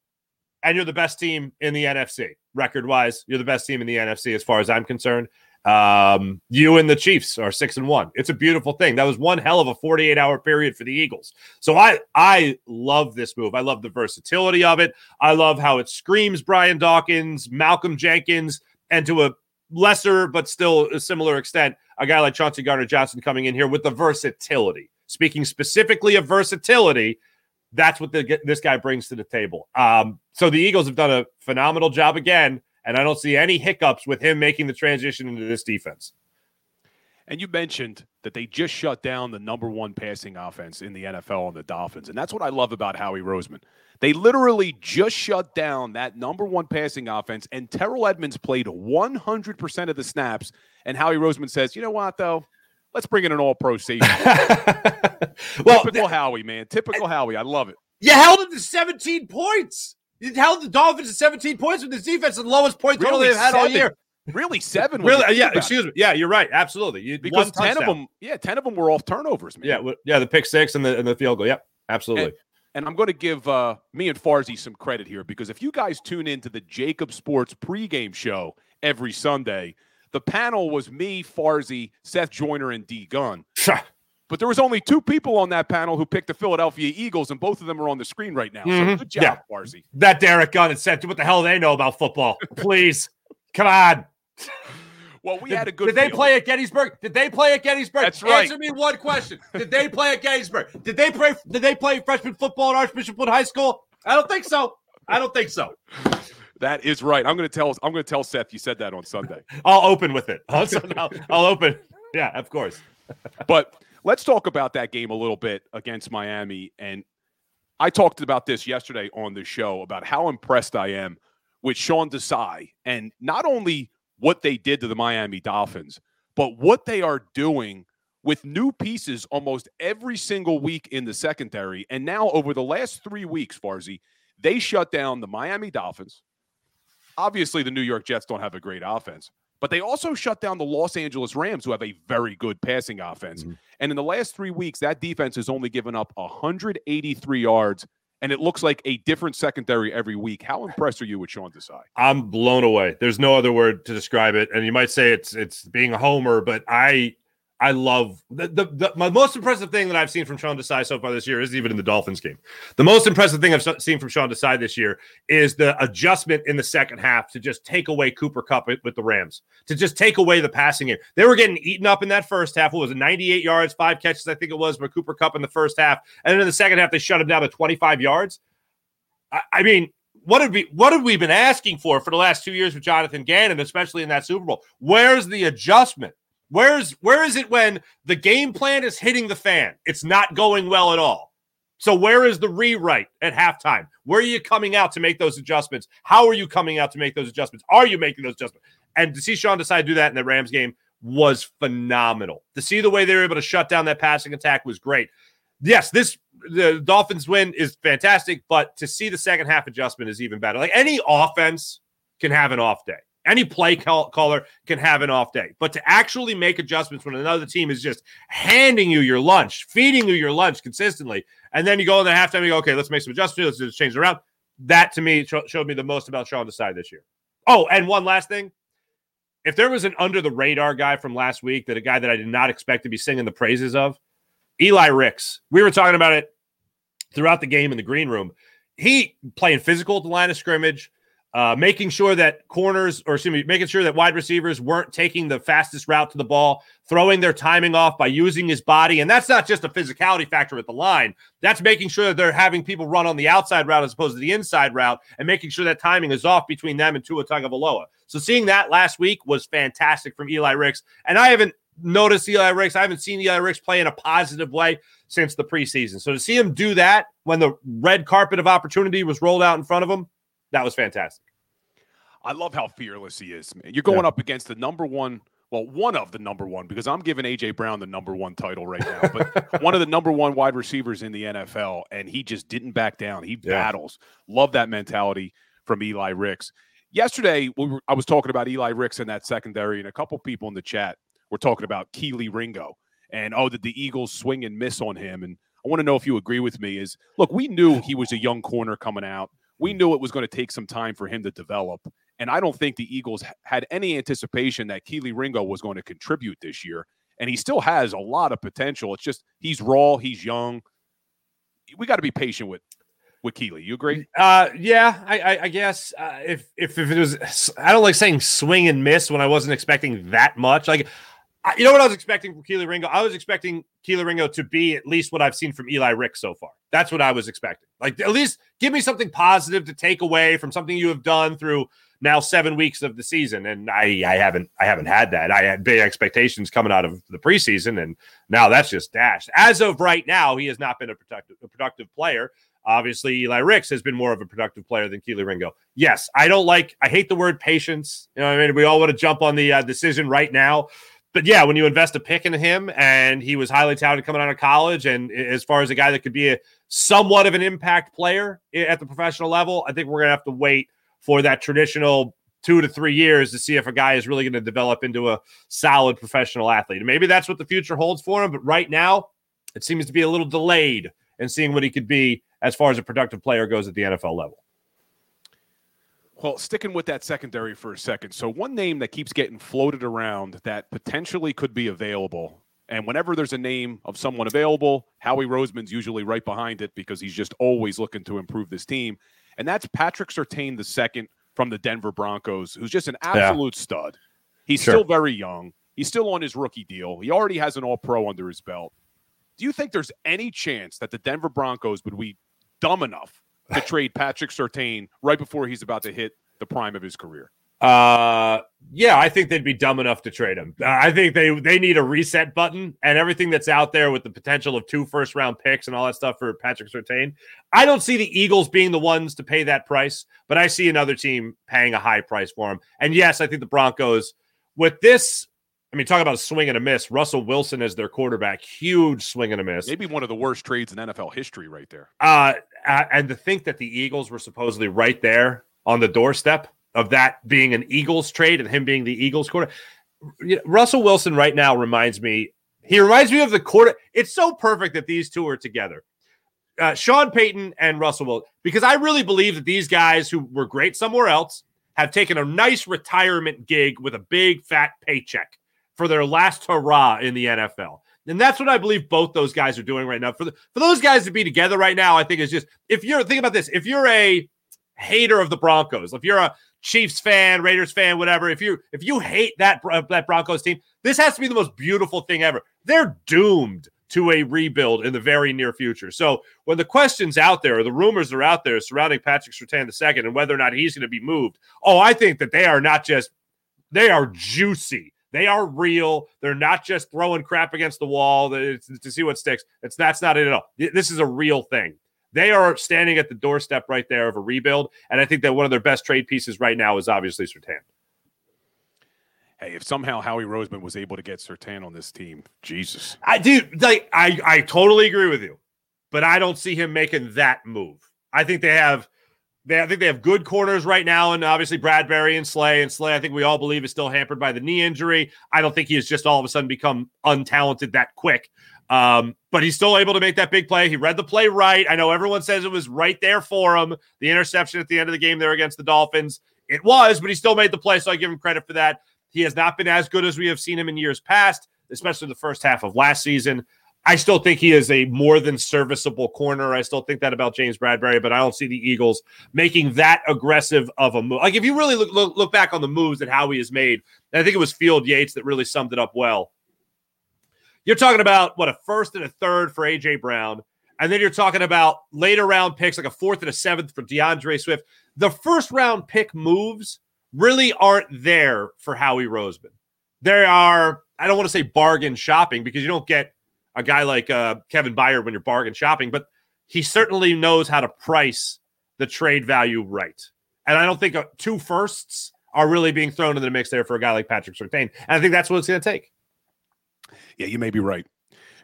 and you're the best team in the NFC record wise. You're the best team in the NFC as far as I'm concerned. Um, you and the Chiefs are six and one. It's a beautiful thing. That was one hell of a 48 hour period for the Eagles. So I I love this move. I love the versatility of it. I love how it screams Brian Dawkins, Malcolm Jenkins, and to a lesser but still a similar extent, a guy like Chauncey Gardner Johnson coming in here with the versatility. Speaking specifically of versatility, that's what the, this guy brings to the table. Um, so the Eagles have done a phenomenal job again, and I don't see any hiccups with him making the transition into this defense. And you mentioned that they just shut down the number one passing offense in the NFL on the Dolphins. And that's what I love about Howie Roseman. They literally just shut down that number one passing offense, and Terrell Edmunds played 100% of the snaps. And Howie Roseman says, you know what, though? Let's bring in an all pro safety. well, typical Howie, man. Typical Howie. I love it. You held him to 17 points. You held the Dolphins to 17 points with this defense, the lowest point total really they've had seven. all year. Really, seven? really? Yeah. Excuse me. Yeah, you're right. Absolutely. You, because ten of them, yeah, ten of them were off turnovers. Man. Yeah, yeah, the pick six and the and the field goal. Yep, absolutely. And, and I'm going to give uh, me and Farzy some credit here because if you guys tune into the JAKIB Sports pregame show every Sunday, the panel was me, Farzy, Seth Joyner, and D Gun. but there was only two people on that panel who picked the Philadelphia Eagles, and both of them are on the screen right now. Mhm. So good job, Yeah. Farzy. That Derrick Gunn and Seth, what the hell do they know about football? Please, come on. Well, we had a good. Did they feeling. play at Gettysburg? Did they play at Gettysburg? That's right. Answer me one question. Did they play at Gettysburg? Did they play? Did they play freshman football at Archbishop Wood High School? I don't think so. I don't think so. That is right. I'm going to tell. I'm going to tell Seth you said that on Sunday. I'll open with it. I'll, I'll, I'll open. Yeah, of course. but let's talk about that game a little bit against Miami. And I talked about this yesterday on the show about how impressed I am with Sean Desai and not only what they did to the Miami Dolphins, but what they are doing with new pieces almost every single week in the secondary. And now, over the last three weeks, Farzy, they shut down the Miami Dolphins. Obviously, the New York Jets don't have a great offense, but they also shut down the Los Angeles Rams, who have a very good passing offense. Mm-hmm. And in the last three weeks, that defense has only given up 183 yards, and it looks like a different secondary every week. How impressed are you with Sean Desai? I'm blown away. There's no other word to describe it. And you might say it's it's being a homer, but I I love the, the, the my most impressive thing that I've seen from Sean Desai so far this year is even in the Dolphins game. The most impressive thing I've seen from Sean Desai this year is the adjustment in the second half to just take away Cooper Kupp with, with the Rams, to just take away the passing game. They were getting eaten up in that first half. What was it, 98 yards, five catches, I think it was, for Cooper Kupp in the first half. And then in the second half, they shut him down to 25 yards. I, I mean, what have we what have we been asking for for the last two years with Jonathan Gannon, especially in that Super Bowl? Where's the adjustment? Where's where is it when the game plan is hitting the fan? It's not going well at all. So where is the rewrite at halftime? Where are you coming out to make those adjustments? How are you coming out to make those adjustments? Are you making those adjustments? And to see Sean Desai to do that in the Rams game was phenomenal. To see the way they were able to shut down that passing attack was great. Yes, this the Dolphins win is fantastic, but to see the second half adjustment is even better. Like any offense can have an off day. Any play call- caller can have an off day. But to actually make adjustments when another team is just handing you your lunch, feeding you your lunch consistently, and then you go in the halftime and you go, okay, let's make some adjustments, let's just change around. That to me sho- showed me the most about Sean Desai this year. Oh, and one last thing. If there was an under the radar guy from last week, that a guy that I did not expect to be singing the praises of, Eli Ricks. We were talking about it throughout the game in the green room. He playing physical at the line of scrimmage, uh, making sure that corners, or excuse me, making sure that wide receivers weren't taking the fastest route to the ball, throwing their timing off by using his body. And that's not just a physicality factor at the line. That's making sure that they're having people run on the outside route as opposed to the inside route and making sure that timing is off between them and Tua Tagovailoa. So seeing that last week was fantastic from Eli Ricks. And I haven't noticed Eli Ricks. I haven't seen Eli Ricks play in a positive way since the preseason. So to see him do that when the red carpet of opportunity was rolled out in front of him, that was fantastic. I love how fearless he is, man. You're going yeah. up against the number one, well, one of the number one, because I'm giving AJ Brown the number one title right now, but one of the number one wide receivers in the NFL, and he just didn't back down. He yeah. battles. Love that mentality from Eli Ricks. Yesterday, we were, I was talking about Eli Ricks in that secondary, and a couple people in the chat were talking about Kelee Ringo and oh, did the Eagles swing and miss on him? And I want to know if you agree with me. Is look, we knew he was a young corner coming out. We knew it was going to take some time for him to develop. And I don't think the Eagles had any anticipation that Kelee Ringo was going to contribute this year. And he still has a lot of potential. It's just he's raw, he's young. We got to be patient with with Kelee. You agree? Uh, yeah, I, I, I guess uh, if, if if it was, I don't like saying swing and miss when I wasn't expecting that much. Like, you know what I was expecting from Kelee Ringo? I was expecting Kelee Ringo to be at least what I've seen from Eli Rick so far. That's what I was expecting. Like, at least give me something positive to take away from something you have done through now seven weeks of the season, and I, I haven't I haven't had that. I had big expectations coming out of the preseason, and now that's just dashed. As of right now, he has not been a productive a productive player. Obviously, Eli Ricks has been more of a productive player than Kelee Ringo. Yes, I don't like. I hate the word patience. You know, what I mean, we all want to jump on the uh, decision right now. But yeah, when you invest a pick in him, and he was highly touted coming out of college, and as far as a guy that could be a somewhat of an impact player at the professional level, I think we're gonna have to wait for that traditional two to three years to see if a guy is really going to develop into a solid professional athlete. Maybe that's what the future holds for him. But right now, it seems to be a little delayed in seeing what he could be as far as a productive player goes at the NFL level. Well, sticking with that secondary for a second. So, one name that keeps getting floated around that potentially could be available. And whenever there's a name of someone available, Howie Roseman's usually right behind it because he's just always looking to improve this team and that's Patrick Surtain the second from the Denver Broncos, who's just an absolute yeah. stud. He's sure. still very young. He's still on his rookie deal. He already has an All Pro under his belt. Do you think there's any chance that the Denver Broncos would be dumb enough to trade Patrick Surtain right before he's about to hit the prime of his career? Uh, yeah, I think they'd be dumb enough to trade him. Uh, I think they they need a reset button and everything that's out there with the potential of two first round picks and all that stuff for Patrick Surtain. I don't see the Eagles being the ones to pay that price, but I see another team paying a high price for him. And yes, I think the Broncos with this. I mean, talk about a swing and a miss. Russell Wilson as their quarterback, huge swing and a miss. Maybe one of the worst trades in NFL history, right there. Uh, and to think that the Eagles were supposedly right there on the doorstep of that being an Eagles trade and him being the Eagles quarter. Russell Wilson right now reminds me. He reminds me of the quarter. It's so perfect that these two are together. Uh, Sean Payton and Russell Wilson, because I really believe that these guys who were great somewhere else have taken a nice retirement gig with a big fat paycheck for their last hurrah in the NFL. And that's what I believe both those guys are doing right now. For the, for those guys to be together right now, I think is just if you're think about this, if you're a hater of the Broncos, if you're a Chiefs fan, Raiders fan, whatever. If you if you hate that uh, that Broncos team, this has to be the most beautiful thing ever. They're doomed to a rebuild in the very near future. So when the questions out there or the rumors are out there surrounding Patrick Surtain II and whether or not he's going to be moved, oh, I think that they are not just they are juicy. They are real. They're not just throwing crap against the wall to, see what sticks. It's that's not it at all. This is a real thing. They are standing at the doorstep right there of a rebuild. And I think that one of their best trade pieces right now is obviously Surtain. Hey, if somehow Howie Roseman was able to get Surtain on this team, Jesus. I do like I, I totally agree with you, but I don't see him making that move. I think they have they I think they have good corners right now, and obviously Bradberry and Slay. And Slay, I think we all believe is still hampered by the knee injury. I don't think he has just all of a sudden become untalented that quick. Um, but he's still able to make that big play. He read the play right. I know everyone says it was right there for him. The interception at the end of the game there against the Dolphins. It was, but he still made the play. So I give him credit for that. He has not been as good as we have seen him in years past, especially the first half of last season. I still think he is a more than serviceable corner. I still think that about James Bradberry, but I don't see the Eagles making that aggressive of a move. Like if you really look look, look back on the moves and how he is made, and I think it was Field Yates that really summed it up well. You're talking about what a first and a third for AJ Brown, and then you're talking about later round picks like a fourth and a seventh for DeAndre Swift. The first round pick moves really aren't there for Howie Roseman. There are, I don't want to say bargain shopping because you don't get a guy like uh, Kevin Byard when you're bargain shopping, but he certainly knows how to price the trade value right. And I don't think uh, two firsts are really being thrown into the mix there for a guy like Patrick Surtain. And I think that's what it's going to take. Yeah, you may be right.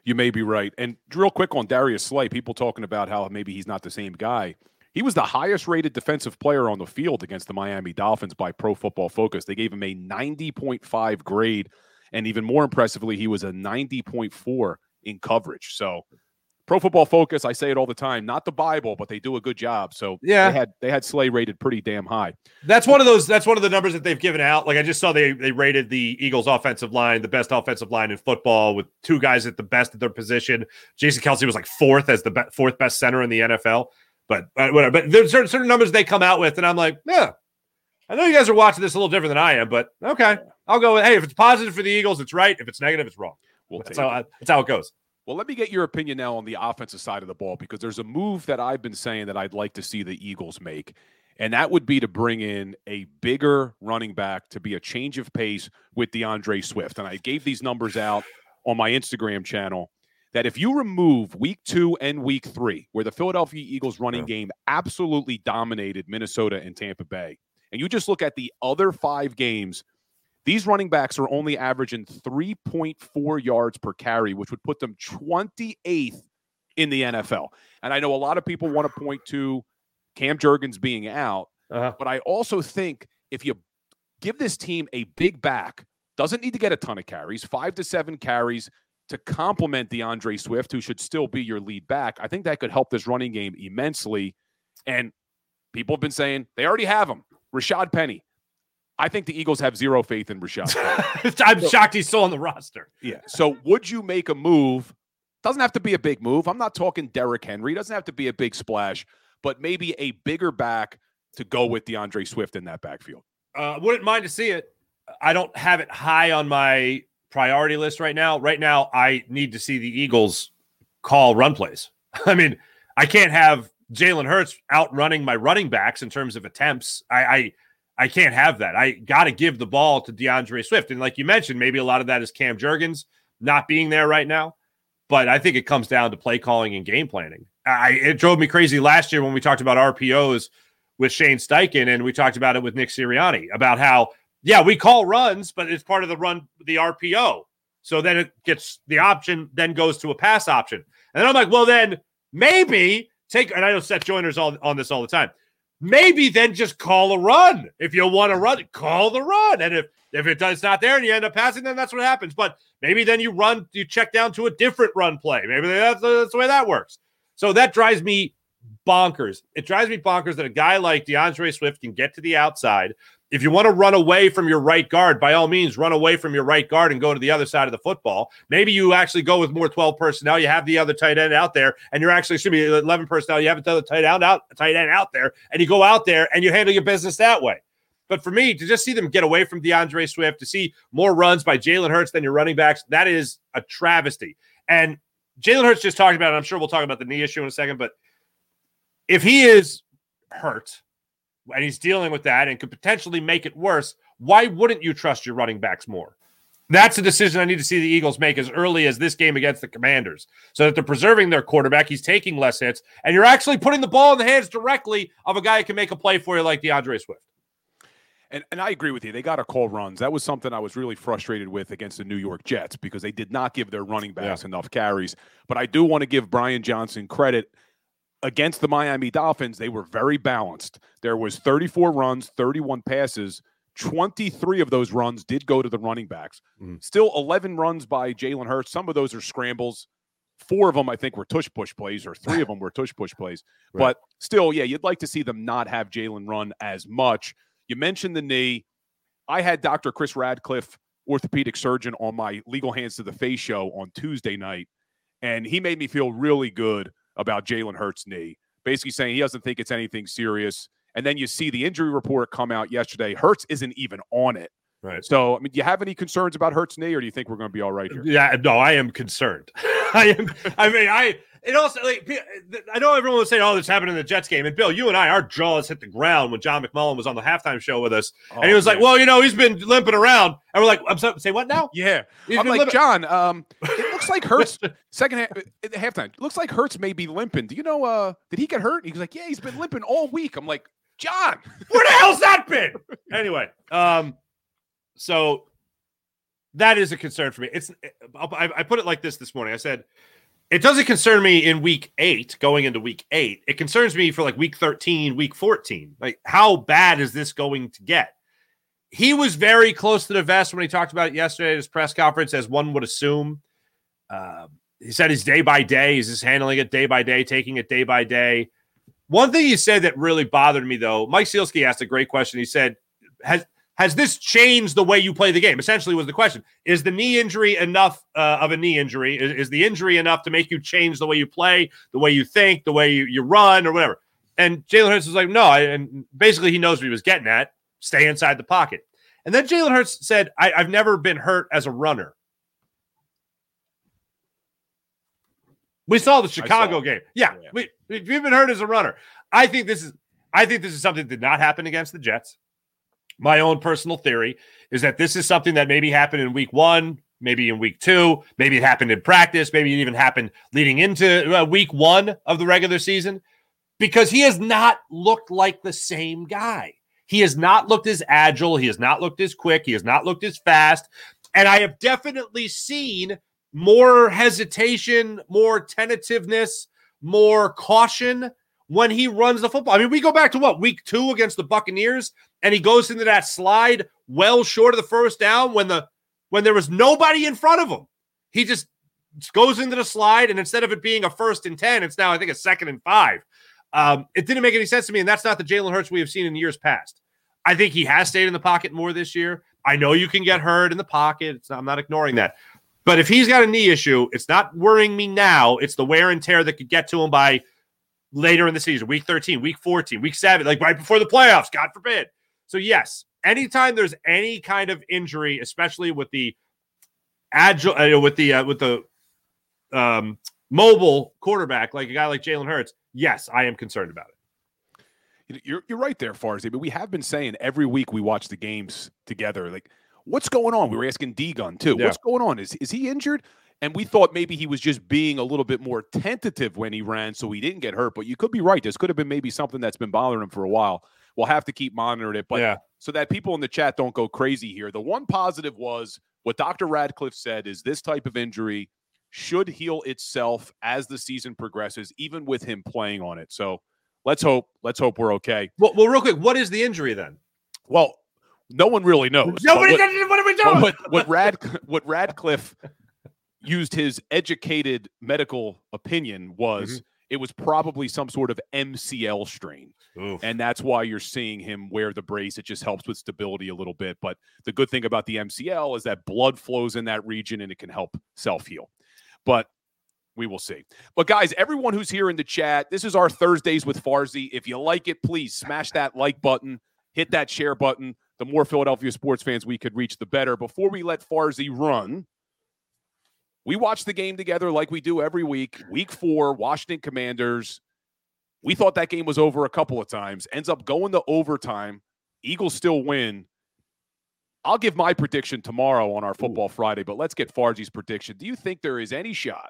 You may be right. And real quick on Darius Slay, people talking about how maybe he's not the same guy. He was the highest rated defensive player on the field against the Miami Dolphins by Pro Football Focus. They gave him a 90.5 grade. And even more impressively, he was a 90.4 in coverage. So Pro Football Focus, I say it all the time, not the Bible, but they do a good job. So yeah, they had they had Slay rated pretty damn high. That's one of those. That's one of the numbers that they've given out. Like I just saw they they rated the Eagles' offensive line, the best offensive line in football, with two guys at the best at their position. Jason Kelce was like fourth as the be- fourth best center in the NFL. But uh, whatever. But there's certain, certain numbers they come out with, and I'm like, yeah. I know you guys are watching this a little different than I am, but okay, I'll go. With, hey, if it's positive for the Eagles, it's right. If it's negative, it's wrong. We'll that's how that's how it goes. Well, let me get your opinion now on the offensive side of the ball because there's a move that I've been saying that I'd like to see the Eagles make, and that would be to bring in a bigger running back to be a change of pace with DeAndre Swift. And I gave these numbers out on my Instagram channel that if you remove week two and week three, where the Philadelphia Eagles running yeah. game absolutely dominated Minnesota and Tampa Bay, and you just look at the other five games these running backs are only averaging 3.4 yards per carry, which would put them 28th in the NFL. And I know a lot of people want to point to Cam Jurgens being out, uh-huh. but I also think if you give this team a big back, doesn't need to get a ton of carries, five to seven carries to complement DeAndre Swift, who should still be your lead back. I think that could help this running game immensely. And people have been saying they already have him. Rashad Penny, I think the Eagles have zero faith in Rashad. I'm so, shocked he's still on the roster. Yeah. So would you make a move? Doesn't have to be a big move. I'm not talking Derrick Henry. Doesn't have to be a big splash, but maybe a bigger back to go with DeAndre Swift in that backfield. Uh, wouldn't mind to see it. I don't have it high on my priority list right now. Right now, I need to see the Eagles call run plays. I mean, I can't have Jalen Hurts outrunning my running backs in terms of attempts. I, I I can't have that. I got to give the ball to DeAndre Swift. And like you mentioned, maybe a lot of that is Cam Jurgens not being there right now. But I think it comes down to play calling and game planning. I, it drove me crazy last year when we talked about RPOs with Shane Steichen and we talked about it with Nick Sirianni about how, yeah, we call runs, but it's part of the run, the RPO. So then it gets the option, then goes to a pass option. And then I'm like, well, then maybe take, and I know Seth Joyner's all on this all the time maybe then just call a run. If you want to run, call the run. And if if it does not there and you end up passing, then that's what happens. But maybe then you run, you check down to a different run play. Maybe that's, that's the way that works. So that drives me bonkers. It drives me bonkers that a guy like DeAndre Swift can get to the outside, if you want to run away from your right guard, by all means, run away from your right guard and go to the other side of the football. Maybe you actually go with more 12 personnel. You have the other tight end out there, and you're actually, should be 11 personnel. You have another tight end out, tight end out there, and you go out there and you handle your business that way. But for me, to just see them get away from DeAndre Swift, to see more runs by Jalen Hurts than your running backs, that is a travesty. And Jalen Hurts just talked about it. I'm sure we'll talk about the knee issue in a second, but if he is hurt, and he's dealing with that and could potentially make it worse, why wouldn't you trust your running backs more? That's a decision I need to see the Eagles make as early as this game against the Commanders so that they're preserving their quarterback. He's taking less hits, and you're actually putting the ball in the hands directly of a guy who can make a play for you like DeAndre Swift. And, and I agree with you. They got to call runs. That was something I was really frustrated with against the New York Jets because they did not give their running backs yeah. enough carries. But I do want to give Brian Johnson credit against the Miami Dolphins, they were very balanced. There was 34 runs, 31 passes. 23 of those runs did go to the running backs. Mm. Still 11 runs by Jalen Hurts. Some of those are scrambles. Four of them, I think, were tush push plays, or three of them were tush push plays. Right. But still, yeah, you'd like to see them not have Jalen run as much. You mentioned the knee. I had Dr. Chris Radcliffe, orthopedic surgeon, on my Legal Hands to the Face show on Tuesday night and he made me feel really good about Jalen Hurts' knee, basically saying he doesn't think it's anything serious. And then you see the injury report come out yesterday. Hurts isn't even on it. Right. So, I mean, do you have any concerns about Hurts' knee, or do you think we're going to be all right here? Yeah, no, I am concerned. I am. I mean, I. It also like I know everyone was saying, "Oh, this happened in the Jets game." And Bill, you and I, our jaws hit the ground when John McMullen was on the halftime show with us, Oh, and he was like, "Well, you know, he's been limping around," and we're like, "I'm sorry, say what now?" Yeah, He's I'm like limping- John. Um, looks like Hurts second half, at halftime. Looks like Hurts may be limping. Do you know? Uh, did he get hurt? He was like, yeah, he's been limping all week. I'm like, John, Where the hell's that been? anyway, um, so that is a concern for me. It's I, I put it like this this morning. I said it doesn't concern me in week eight, going into week eight. It concerns me for like week 13, week 14. Like, how bad is this going to get? He was very close to the vest when he talked about it yesterday at his press conference, as one would assume. Uh, he said he's day by day, he's just handling it day by day, taking it day by day. One thing he said that really bothered me, though, Mike Sielski asked a great question. He said, "Has has this changed the way you play the game?" Essentially, was the question: Is the knee injury enough uh, of a knee injury? Is, is the injury enough to make you change the way you play, the way you think, the way you, you run, or whatever? And Jalen Hurts was like, "No," and basically he knows what he was getting at: stay inside the pocket. And then Jalen Hurts said, I, "I've never been hurt as a runner." We saw the Chicago game. Yeah, We, we've been hurt as a runner. I think this is I think this is something that did not happen against the Jets. My own personal theory is that this is something that maybe happened in week one, maybe in week two, maybe it happened in practice, maybe it even happened leading into uh, week one of the regular season, because he has not looked like the same guy. He has not looked as agile. He has not looked as quick. He has not looked as fast. And I have definitely seen more hesitation, more tentativeness, more caution when he runs the football. I mean, we go back to what week two against the Buccaneers, and he goes into that slide well short of the first down when the when there was nobody in front of him. He just goes into the slide, and instead of it being a first and ten, it's now I think a second and five. Um, it didn't make any sense to me, and that's not the Jalen Hurts we have seen in years past. I think he has stayed in the pocket more this year. I know you can get hurt in the pocket. I'm not ignoring that. But if he's got a knee issue, it's not worrying me now. It's the wear and tear that could get to him by later in the season, week 13, week 14, week seven, like right before the playoffs, God forbid. So, yes, anytime there's any kind of injury, especially with the agile, uh, with the, uh, with the, um, mobile quarterback, like a guy like Jalen Hurts, yes, I am concerned about it. You- You're you're right there, Farzy. But we have been saying every week we watch the games together. Like, what's going on? We were asking D Gun too. Yeah. What's going on? Is is he injured? And we thought maybe he was just being a little bit more tentative when he ran, so he didn't get hurt. But you could be right. This could have been maybe something that's been bothering him for a while. We'll have to keep monitoring it. But Yeah. so that people in the chat don't go crazy here. The one positive was what Dr. Radcliffe said is this type of injury should heal itself as the season progresses, even with him playing on it. So let's hope. Let's hope we're okay. Well, well real quick, what is the injury then? Well, no one really knows. Nobody. But what, What, are we doing? what, what Rad what Radcliffe used his educated medical opinion was Mm-hmm. it was probably some sort of MCL strain. And that's why you're seeing him wear the brace. It just helps with stability a little bit. But the good thing about the MCL is that blood flows in that region and it can help self heal. But we will see. But guys, everyone who's here in the chat, this is our Thursdays with Farzy. If you like it, please smash that like button, hit that share button. The more Philadelphia sports fans we could reach, the better. Before we let Farzy run, we watch the game together like we do every week. Week four, Washington Commanders. We thought that game was over a couple of times. Ends up going to overtime. Eagles still win. I'll give my prediction tomorrow on our Football Friday, but let's get Farzy's prediction. Do you think there is any shot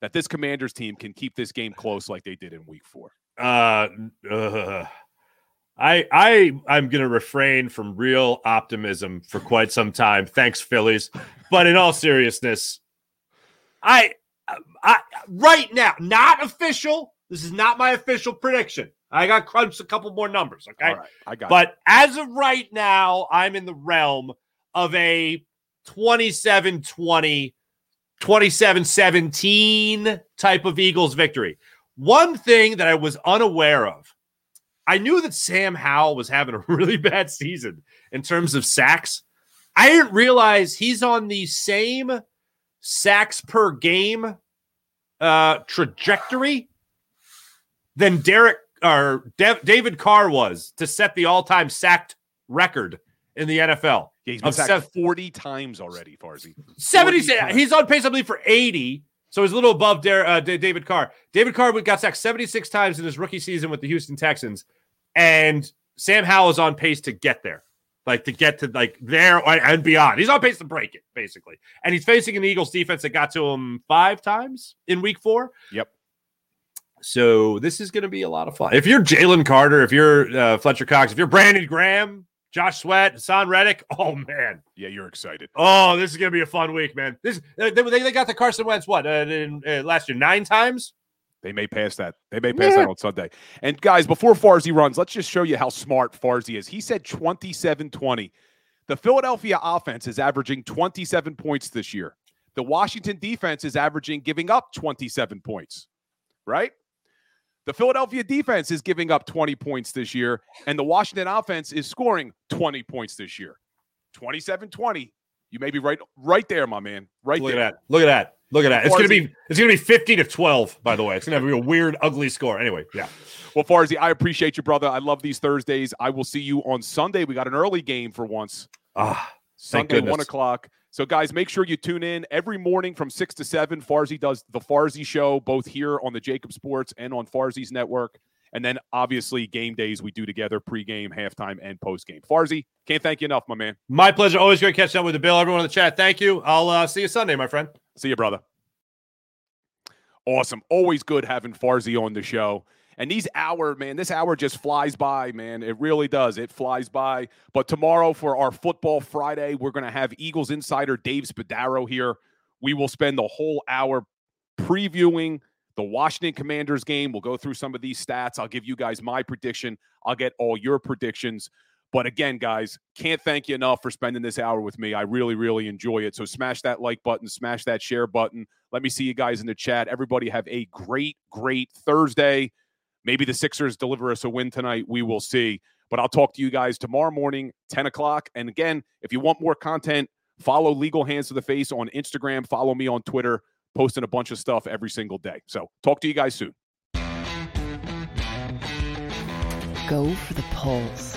that this Commanders team can keep this game close like they did in Week Four? Uh, uh, I I I'm gonna refrain from real optimism for quite some time. Thanks, Phillies. But in all seriousness, I I right now, not official. This is not my official prediction. I got crunched a couple more numbers. Okay, All right, I got. but as of right now, I'm in the realm of a 27 20, 27 17 type of Eagles victory. One thing that I was unaware of, I knew that Sam Howell was having a really bad season in terms of sacks. I didn't realize he's on the same sacks per game uh, trajectory than Derek or De- David Carr was to set the all-time sacked record in the NFL. Yeah, he's been sacked sev- 40 times already, Farzy. 70 times. he's on pace i believe for 80 so he's a little above Der- uh, Da- david carr david carr got sacked 76 times in his rookie season with the houston texans and sam howell is on pace to get there like to get to like there and beyond he's on pace to break it basically and he's facing an eagles defense that got to him five times in week four Yep. so this is going to be a lot of fun if you're jalen carter if you're uh, fletcher cox if you're brandon graham josh sweat haason reddick oh man Yeah, you're excited. Oh, this is gonna be a fun week, man. This they, they, they got the Carson Wentz what uh, in, uh, last year nine times. They may pass that. They may pass that on Sunday. And guys, before Farzy runs, let's just show you how smart Farzy is. He said 27 20. The Philadelphia offense is averaging 27 points this year. The Washington defense is averaging giving up 27 points, right? The Philadelphia defense is giving up 20 points this year, and the Washington offense is scoring 20 points this year. 27 20. You may be right right there, my man. Right Look there. at that. Look at that. Look at that. It's gonna be it's gonna be fifty to twelve. By the way, it's gonna be a weird, ugly score. Anyway, yeah. Well, Farzy, I appreciate you, brother. I love these Thursdays. I will see you on Sunday. We got an early game for once. Ah, Sunday, one o'clock. So, guys, make sure you tune in every morning from six to seven. Farzy does the Farzy show both here on the JAKIB Sports and on Farzy's network. And then, obviously, game days we do together pregame, halftime, and postgame. Farzy, can't thank you enough, my man. My pleasure. Always great catching up with the Bill. Everyone in the chat, thank you. I'll uh, see you Sunday, my friend. See you, brother. Awesome. Always good having Farzy on the show. And these hour, man, this hour just flies by, man. It really does. It flies by. But tomorrow for our football Friday, we're going to have Eagles insider Dave Spadaro here. We will spend the whole hour previewing the Washington Commanders game. We'll go through some of these stats. I'll give you guys my prediction. I'll get all your predictions. But again, guys, can't thank you enough for spending this hour with me. I really, really enjoy it. So smash that like button, smash that share button. Let me see you guys in the chat. Everybody have a great, great Thursday. Maybe the Sixers deliver us a win tonight. We will see. But I'll talk to you guys tomorrow morning, 10 o'clock. And again, if you want more content, follow Legal Hands to the Face on Instagram. Follow me on Twitter, posting a bunch of stuff every single day. So talk to you guys soon. Go for the pulls